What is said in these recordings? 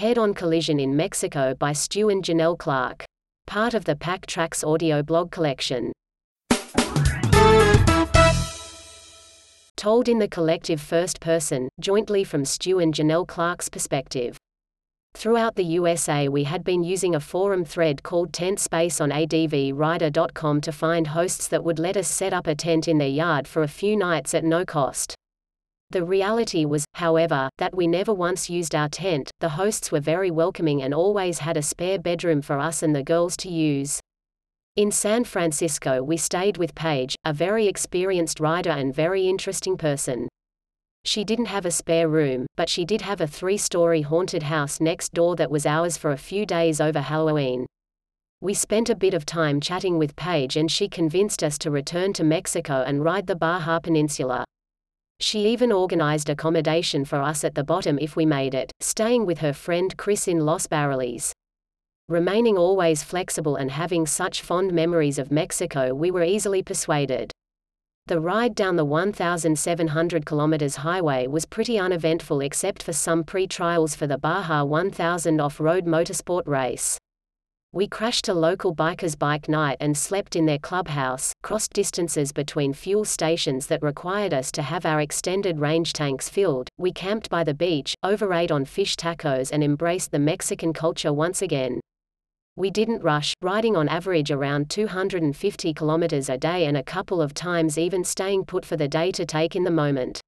Head-on collision in Mexico by Stu and Janell Clarke. Part of the Pack Tracks audio blog collection. Told in the collective first person, jointly from Stu and Janell Clarke's perspective. Throughout the USA we had been using a forum thread called Tent Space on advrider.com to find hosts that would let us set up a tent in their yard for a few nights at no cost. The reality was, however, that we never once used our tent, the hosts were very welcoming and always had a spare bedroom for us and the girls to use. In San Francisco we stayed with Paige, a very experienced rider and very interesting person. She didn't have a spare room, but she did have a three-story haunted house next door that was ours for a few days over Halloween. We spent a bit of time chatting with Paige and she convinced us to return to Mexico and ride the Baja Peninsula. She even organized accommodation for us at the bottom if we made it, staying with her friend Chris in Los Barriles. Remaining always flexible and having such fond memories of Mexico, we were easily persuaded. The ride down the 1,700 km highway was pretty uneventful except for some pre-trials for the Baja 1000 off-road motorsport race. We crashed a local biker's bike night and slept in their clubhouse, crossed distances between fuel stations that required us to have our extended range tanks filled, we camped by the beach, overate on fish tacos and embraced the Mexican culture once again. We didn't rush, riding on average around 250 kilometers a day and a couple of times even staying put for the day to take in the moment.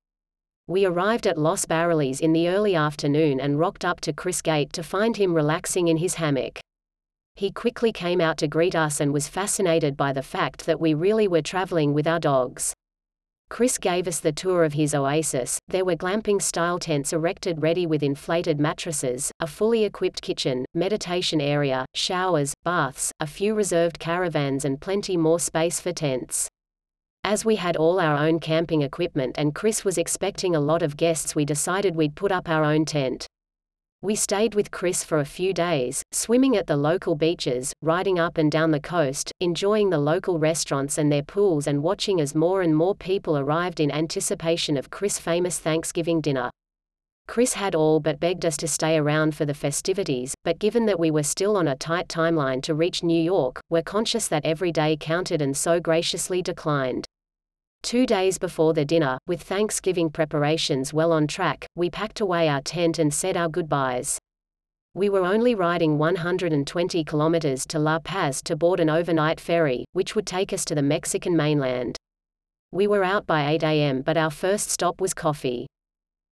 We arrived at Los Barriles in the early afternoon and rocked up to Chris Gate to find him relaxing in his hammock. He quickly came out to greet us and was fascinated by the fact that we really were traveling with our dogs. Chris gave us the tour of his oasis. There were glamping style tents erected ready with inflated mattresses, a fully equipped kitchen, meditation area, showers, baths, a few reserved caravans, and plenty more space for tents. As we had all our own camping equipment and Chris was expecting a lot of guests, we decided we'd put up our own tent. We stayed with Chris for a few days, swimming at the local beaches, riding up and down the coast, enjoying the local restaurants and their pools and watching as more and more people arrived in anticipation of Chris' famous Thanksgiving dinner. Chris had all but begged us to stay around for the festivities, but given that we were still on a tight timeline to reach New York, we're conscious that every day counted and so graciously declined. Two days before the dinner, with Thanksgiving preparations well on track, we packed away our tent and said our goodbyes. We were only riding 120 kilometers to La Paz to board an overnight ferry, which would take us to the Mexican mainland. We were out by 8 a.m., but our first stop was coffee.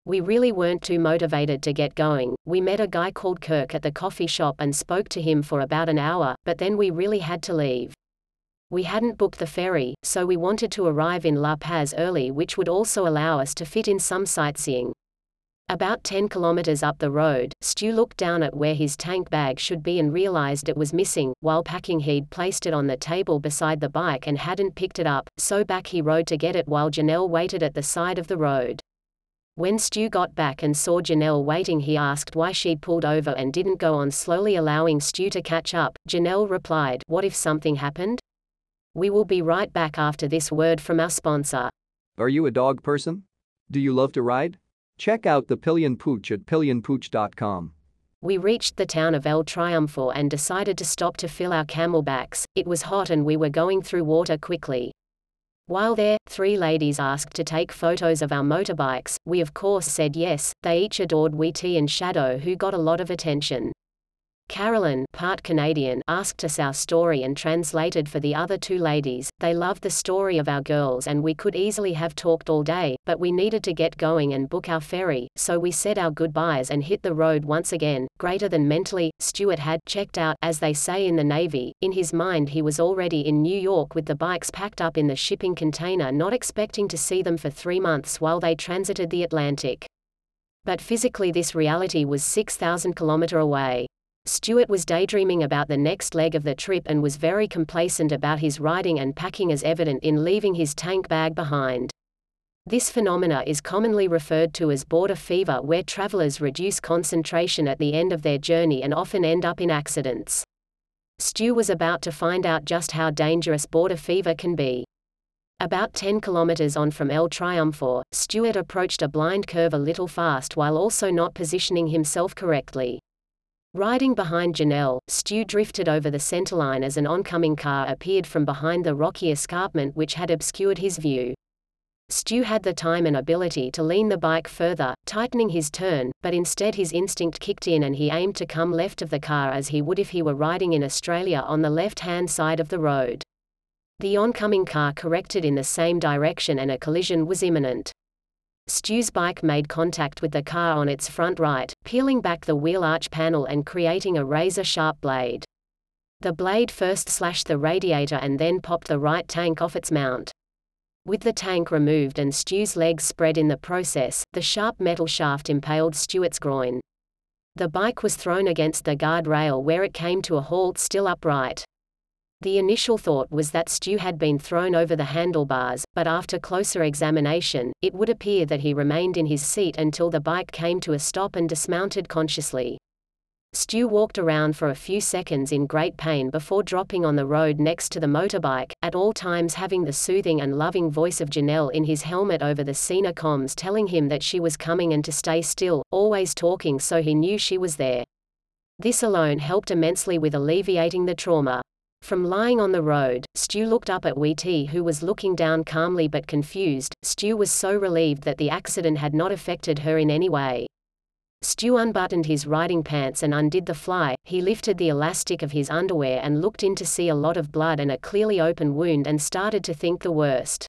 We really weren't too motivated to get going. We met a guy called Kirk at the coffee shop and spoke to him for about an hour, but then we really had to leave. We hadn't booked the ferry, so we wanted to arrive in La Paz early, which would also allow us to fit in some sightseeing. About 10 kilometers up the road, Stu looked down at where his tank bag should be and realized it was missing. While packing, he'd placed it on the table beside the bike and hadn't picked it up, so back he rode to get it while Janell waited at the side of the road. When Stu got back and saw Janell waiting, he asked why she'd pulled over and didn't go on, slowly allowing Stu to catch up. Janell replied, What if something happened? We will be right back after this word from our sponsor. Are you a dog person? Do you love to ride? Check out the Pillion Pooch at pillionpooch.com. We reached the town of El Triunfo and decided to stop to fill our camelbacks. It was hot and we were going through water quickly. While there, three ladies asked to take photos of our motorbikes. We of course said yes. They each adored Wee T and Shadow who got a lot of attention. Carolyn, part Canadian, asked us our story and translated for the other two ladies. They loved the story of our girls and we could easily have talked all day, but we needed to get going and book our ferry, so we said our goodbyes and hit the road once again. Greater than mentally, Stuart had checked out, as they say in the Navy. In his mind, he was already in New York with the bikes packed up in the shipping container, not expecting to see them for three months while they transited the Atlantic. But physically, this reality was 6,000 km away. Stuart was daydreaming about the next leg of the trip and was very complacent about his riding and packing as evident in leaving his tank bag behind. This phenomena is commonly referred to as border fever where travelers reduce concentration at the end of their journey and often end up in accidents. Stu was about to find out just how dangerous border fever can be. About 10 kilometers on from El Triunfo, Stuart approached a blind curve a little fast while also not positioning himself correctly. Riding behind Janell, Stu drifted over the centerline as an oncoming car appeared from behind the rocky escarpment which had obscured his view. Stu had the time and ability to lean the bike further, tightening his turn, but instead his instinct kicked in and he aimed to come left of the car as he would if he were riding in Australia on the left-hand side of the road. The oncoming car corrected in the same direction and a collision was imminent. Stu's bike made contact with the car on its front right, peeling back the wheel arch panel and creating a razor-sharp blade. The blade first slashed the radiator and then popped the right tank off its mount. With the tank removed and Stu's legs spread in the process, the sharp metal shaft impaled Stuart's groin. The bike was thrown against the guard rail where it came to a halt still upright. The initial thought was that Stu had been thrown over the handlebars, but after closer examination, it would appear that he remained in his seat until the bike came to a stop and dismounted consciously. Stu walked around for a few seconds in great pain before dropping on the road next to the motorbike, at all times having the soothing and loving voice of Janell in his helmet over the Sena comms telling him that she was coming and to stay still, always talking so he knew she was there. This alone helped immensely with alleviating the trauma. From lying on the road, Stu looked up at Wee who was looking down calmly but confused. Stu was so relieved that the accident had not affected her in any way. Stu unbuttoned his riding pants and undid the fly, he lifted the elastic of his underwear and looked in to see a lot of blood and a clearly open wound and started to think the worst.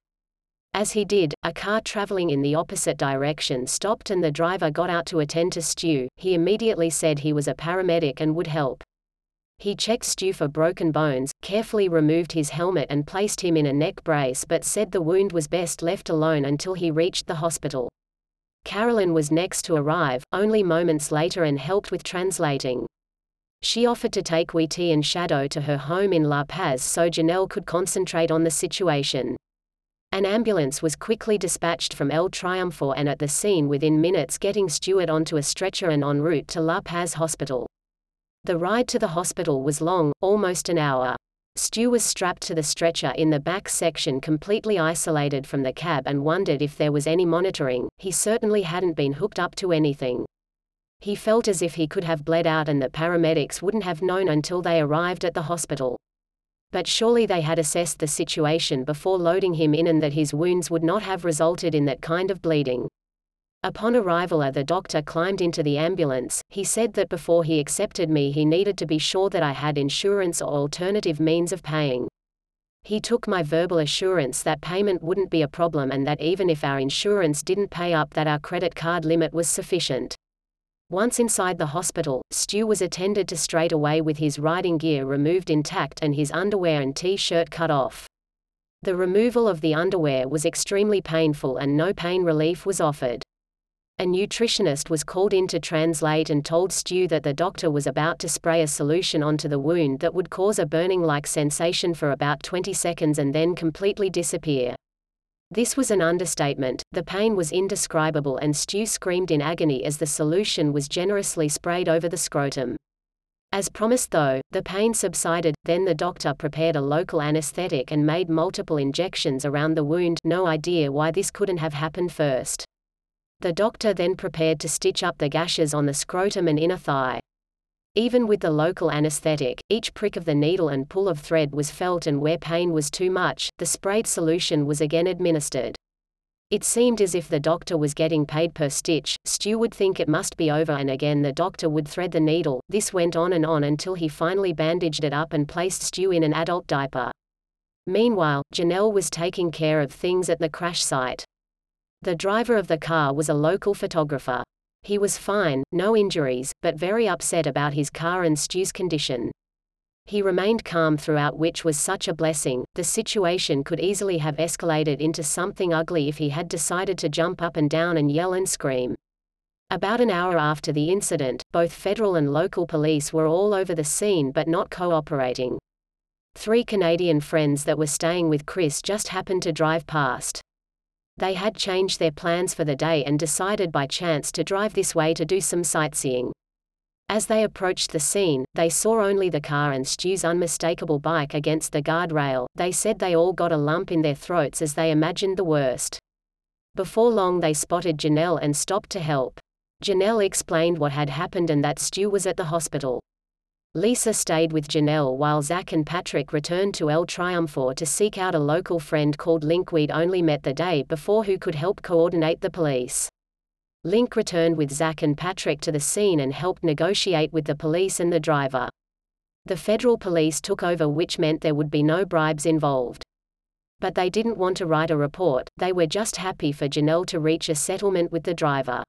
As he did, a car traveling in the opposite direction stopped and the driver got out to attend to Stu. He immediately said he was a paramedic and would help. He checked Stu for broken bones, carefully removed his helmet and placed him in a neck brace but said the wound was best left alone until he reached the hospital. Carolyn was next to arrive, only moments later and helped with translating. She offered to take Wee T and Shadow to her home in La Paz so Janell could concentrate on the situation. An ambulance was quickly dispatched from El Triunfo and at the scene within minutes getting Stuart onto a stretcher and en route to La Paz Hospital. The ride to the hospital was long, almost an hour. Stu was strapped to the stretcher in the back section completely isolated from the cab and wondered if there was any monitoring, he certainly hadn't been hooked up to anything. He felt as if he could have bled out and the paramedics wouldn't have known until they arrived at the hospital. But surely they had assessed the situation before loading him in and that his wounds would not have resulted in that kind of bleeding. Upon arrival at the doctor climbed into the ambulance, he said that before he accepted me he needed to be sure that I had insurance or alternative means of paying. He took my verbal assurance that payment wouldn't be a problem and that even if our insurance didn't pay up that our credit card limit was sufficient. Once inside the hospital, Stu was attended to straight away with his riding gear removed intact and his underwear and t-shirt cut off. The removal of the underwear was extremely painful and no pain relief was offered. A nutritionist was called in to translate and told Stu that the doctor was about to spray a solution onto the wound that would cause a burning-like sensation for about 20 seconds and then completely disappear. This was an understatement, the pain was indescribable and Stu screamed in agony as the solution was generously sprayed over the scrotum. As promised though, the pain subsided, then the doctor prepared a local anesthetic and made multiple injections around the wound no idea why this couldn't have happened first. The doctor then prepared to stitch up the gashes on the scrotum and inner thigh. Even with the local anesthetic, each prick of the needle and pull of thread was felt and where pain was too much, the sprayed solution was again administered. It seemed as if the doctor was getting paid per stitch, Stu would think it must be over and again the doctor would thread the needle, this went on and on until he finally bandaged it up and placed Stu in an adult diaper. Meanwhile, Janell was taking care of things at the crash site. The driver of the car was a local photographer. He was fine, no injuries, but very upset about his car and Stu's condition. He remained calm throughout which was such a blessing, the situation could easily have escalated into something ugly if he had decided to jump up and down and yell and scream. About an hour after the incident, both federal and local police were all over the scene but not cooperating. Three Canadian friends that were staying with Chris just happened to drive past. They had changed their plans for the day and decided by chance to drive this way to do some sightseeing. As they approached the scene, they saw only the car and Stu's unmistakable bike against the guardrail. They said they all got a lump in their throats as they imagined the worst. Before long, they spotted Janell and stopped to help. Janell explained what had happened and that Stu was at the hospital. Lisa stayed with Janell while Zach and Patrick returned to El Triunfo to seek out a local friend called Link we'd only met the day before who could help coordinate the police. Link returned with Zach and Patrick to the scene and helped negotiate with the police and the driver. The federal police took over which meant there would be no bribes involved. But they didn't want to write a report, they were just happy for Janell to reach a settlement with the driver.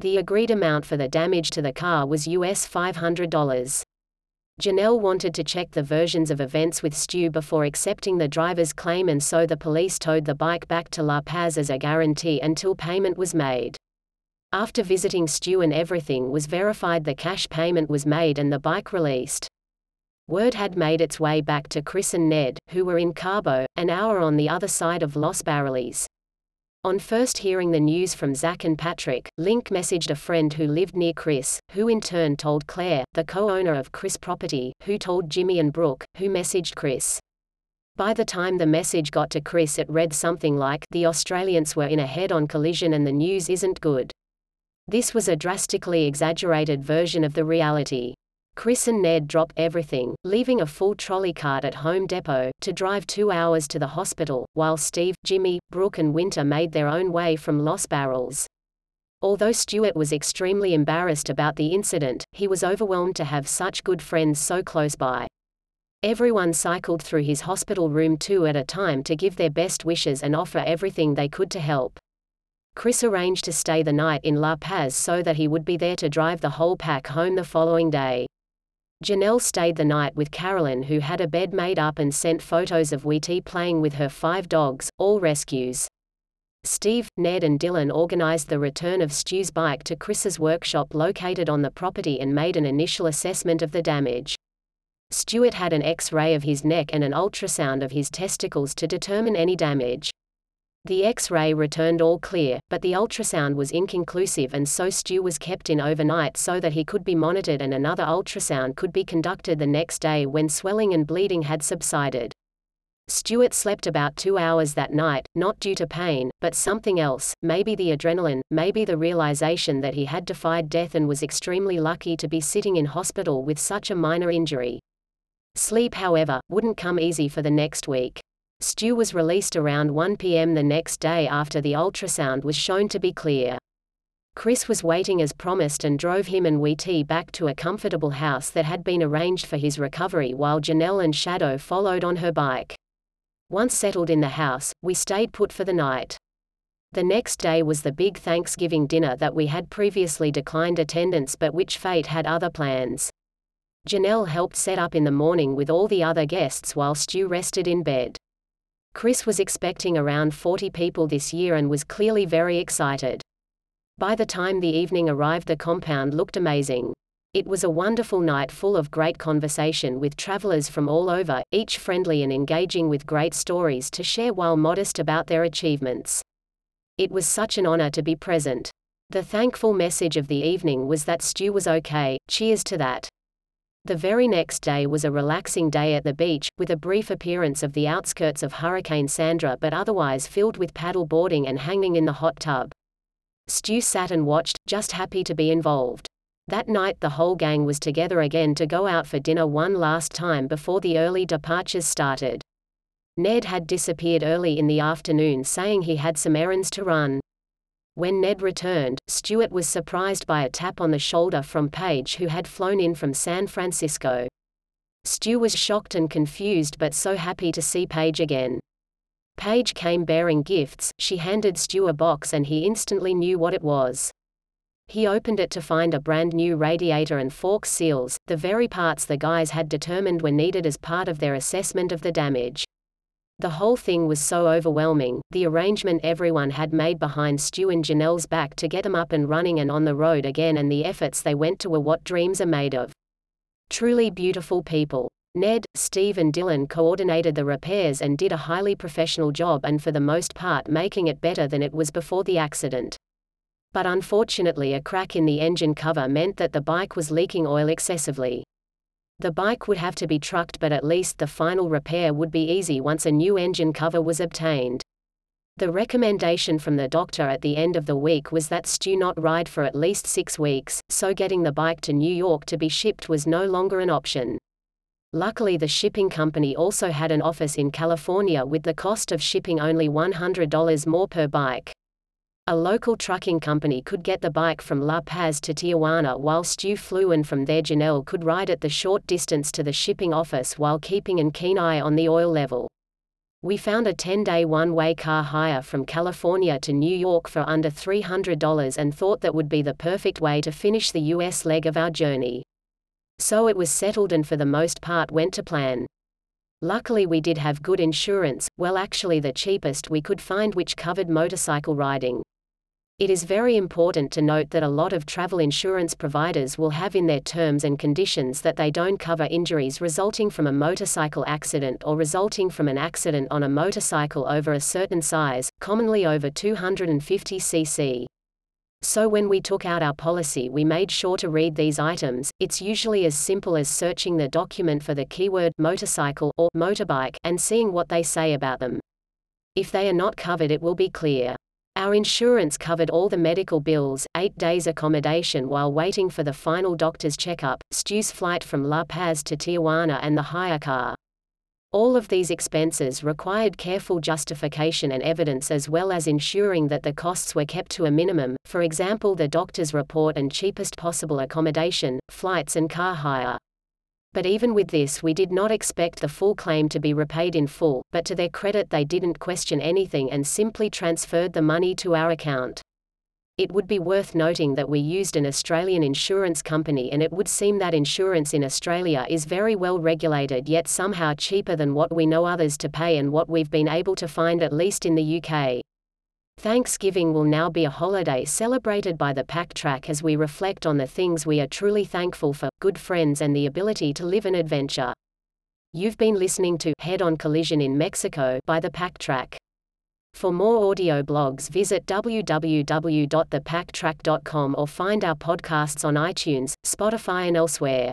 The agreed amount for the damage to the car was US $500. Janell wanted to check the versions of events with Stu before accepting the driver's claim and so the police towed the bike back to La Paz as a guarantee until payment was made. After visiting Stu and everything was verified the cash payment was made and the bike released. Word had made its way back to Chris and Ned, who were in Cabo, an hour on the other side of Los Barriles. On first hearing the news from Zach and Patrick, Link messaged a friend who lived near Chris, who in turn told Claire, the co-owner of Chris Property, who told Jimmy and Brooke, who messaged Chris. By the time the message got to Chris it read something like, the Australians were in a head-on collision and the news isn't good. This was a drastically exaggerated version of the reality. Chris and Ned dropped everything, leaving a full trolley cart at Home Depot, to drive two hours to the hospital, while Steve, Jimmy, Brooke and Winter made their own way from Los Barriles. Although Stuart was extremely embarrassed about the incident, he was overwhelmed to have such good friends so close by. Everyone cycled through his hospital room two at a time to give their best wishes and offer everything they could to help. Chris arranged to stay the night in La Paz so that he would be there to drive the whole pack home the following day. Janell stayed the night with Carolyn who had a bed made up and sent photos of Wheatie playing with her five dogs, all rescues. Steve, Ned and Dylan organized the return of Stu's bike to Chris's workshop located on the property and made an initial assessment of the damage. Stuart had an X-ray of his neck and an ultrasound of his testicles to determine any damage. The X-ray returned all clear, but the ultrasound was inconclusive and so Stu was kept in overnight so that he could be monitored and another ultrasound could be conducted the next day when swelling and bleeding had subsided. Stuart slept about two hours that night, not due to pain, but something else, maybe the adrenaline, maybe the realization that he had defied death and was extremely lucky to be sitting in hospital with such a minor injury. Sleep however, wouldn't come easy for the next week. Stu was released around 1 p.m. the next day after the ultrasound was shown to be clear. Chris was waiting as promised and drove him and Wheatie back to a comfortable house that had been arranged for his recovery while Janell and Shadow followed on her bike. Once settled in the house, we stayed put for the night. The next day was the big Thanksgiving dinner that we had previously declined attendance but which fate had other plans. Janell helped set up in the morning with all the other guests while Stu rested in bed. Chris was expecting around 40 people this year and was clearly very excited. By the time the evening arrived the compound looked amazing. It was a wonderful night full of great conversation with travelers from all over, each friendly and engaging with great stories to share while modest about their achievements. It was such an honor to be present. The thankful message of the evening was that Stu was okay, cheers to that. The very next day was a relaxing day at the beach, with a brief appearance of the outskirts of Hurricane Sandra but otherwise filled with paddle boarding and hanging in the hot tub. Stu sat and watched, just happy to be involved. That night the whole gang was together again to go out for dinner one last time before the early departures started. Ned had disappeared early in the afternoon saying he had some errands to run. When Ned returned, Stuart was surprised by a tap on the shoulder from Paige who had flown in from San Francisco. Stu was shocked and confused but so happy to see Paige again. Paige came bearing gifts, she handed Stu a box and he instantly knew what it was. He opened it to find a brand new radiator and fork seals, the very parts the guys had determined were needed as part of their assessment of the damage. The whole thing was so overwhelming, the arrangement everyone had made behind Stu and Janell's back to get them up and running and on the road again and the efforts they went to were what dreams are made of. Truly beautiful people. Ned, Steve and Dylan coordinated the repairs and did a highly professional job and for the most part making it better than it was before the accident. But unfortunately a crack in the engine cover meant that the bike was leaking oil excessively. The bike would have to be trucked but at least the final repair would be easy once a new engine cover was obtained. The recommendation from the doctor at the end of the week was that Stu not ride for at least six weeks, so getting the bike to New York to be shipped was no longer an option. Luckily the shipping company also had an office in California with the cost of shipping only $100 more per bike. A local trucking company could get the bike from La Paz to Tijuana while Stu flew and from there Janell could ride it the short distance to the shipping office while keeping an keen eye on the oil level. We found a 10-day one-way car hire from California to New York for under $300 and thought that would be the perfect way to finish the US leg of our journey. So it was settled and for the most part went to plan. Luckily we did have good insurance, well actually the cheapest we could find which covered motorcycle riding. It is very important to note that a lot of travel insurance providers will have in their terms and conditions that they don't cover injuries resulting from a motorcycle accident or resulting from an accident on a motorcycle over a certain size, commonly over 250 cc. So when we took out our policy we made sure to read these items, it's usually as simple as searching the document for the keyword motorcycle or motorbike and seeing what they say about them. If they are not covered it will be clear. Our insurance covered all the medical bills, eight days accommodation while waiting for the final doctor's checkup, Stu's flight from La Paz to Tijuana and the hire car. All of these expenses required careful justification and evidence as well as ensuring that the costs were kept to a minimum, for example the doctor's report and cheapest possible accommodation, flights and car hire. But even with this we did not expect the full claim to be repaid in full, but to their credit they didn't question anything and simply transferred the money to our account. It would be worth noting that we used an Australian insurance company and it would seem that insurance in Australia is very well regulated yet somehow cheaper than what we know others to pay and what we've been able to find at least in the UK. Thanksgiving will now be a holiday celebrated by the Pack Track as we reflect on the things we are truly thankful for good friends and the ability to live an adventure. You've been listening to Head on Collision in Mexico by the Pack Track. For more audio blogs, visit www.thepacktrack.com or find our podcasts on iTunes, Spotify, and elsewhere.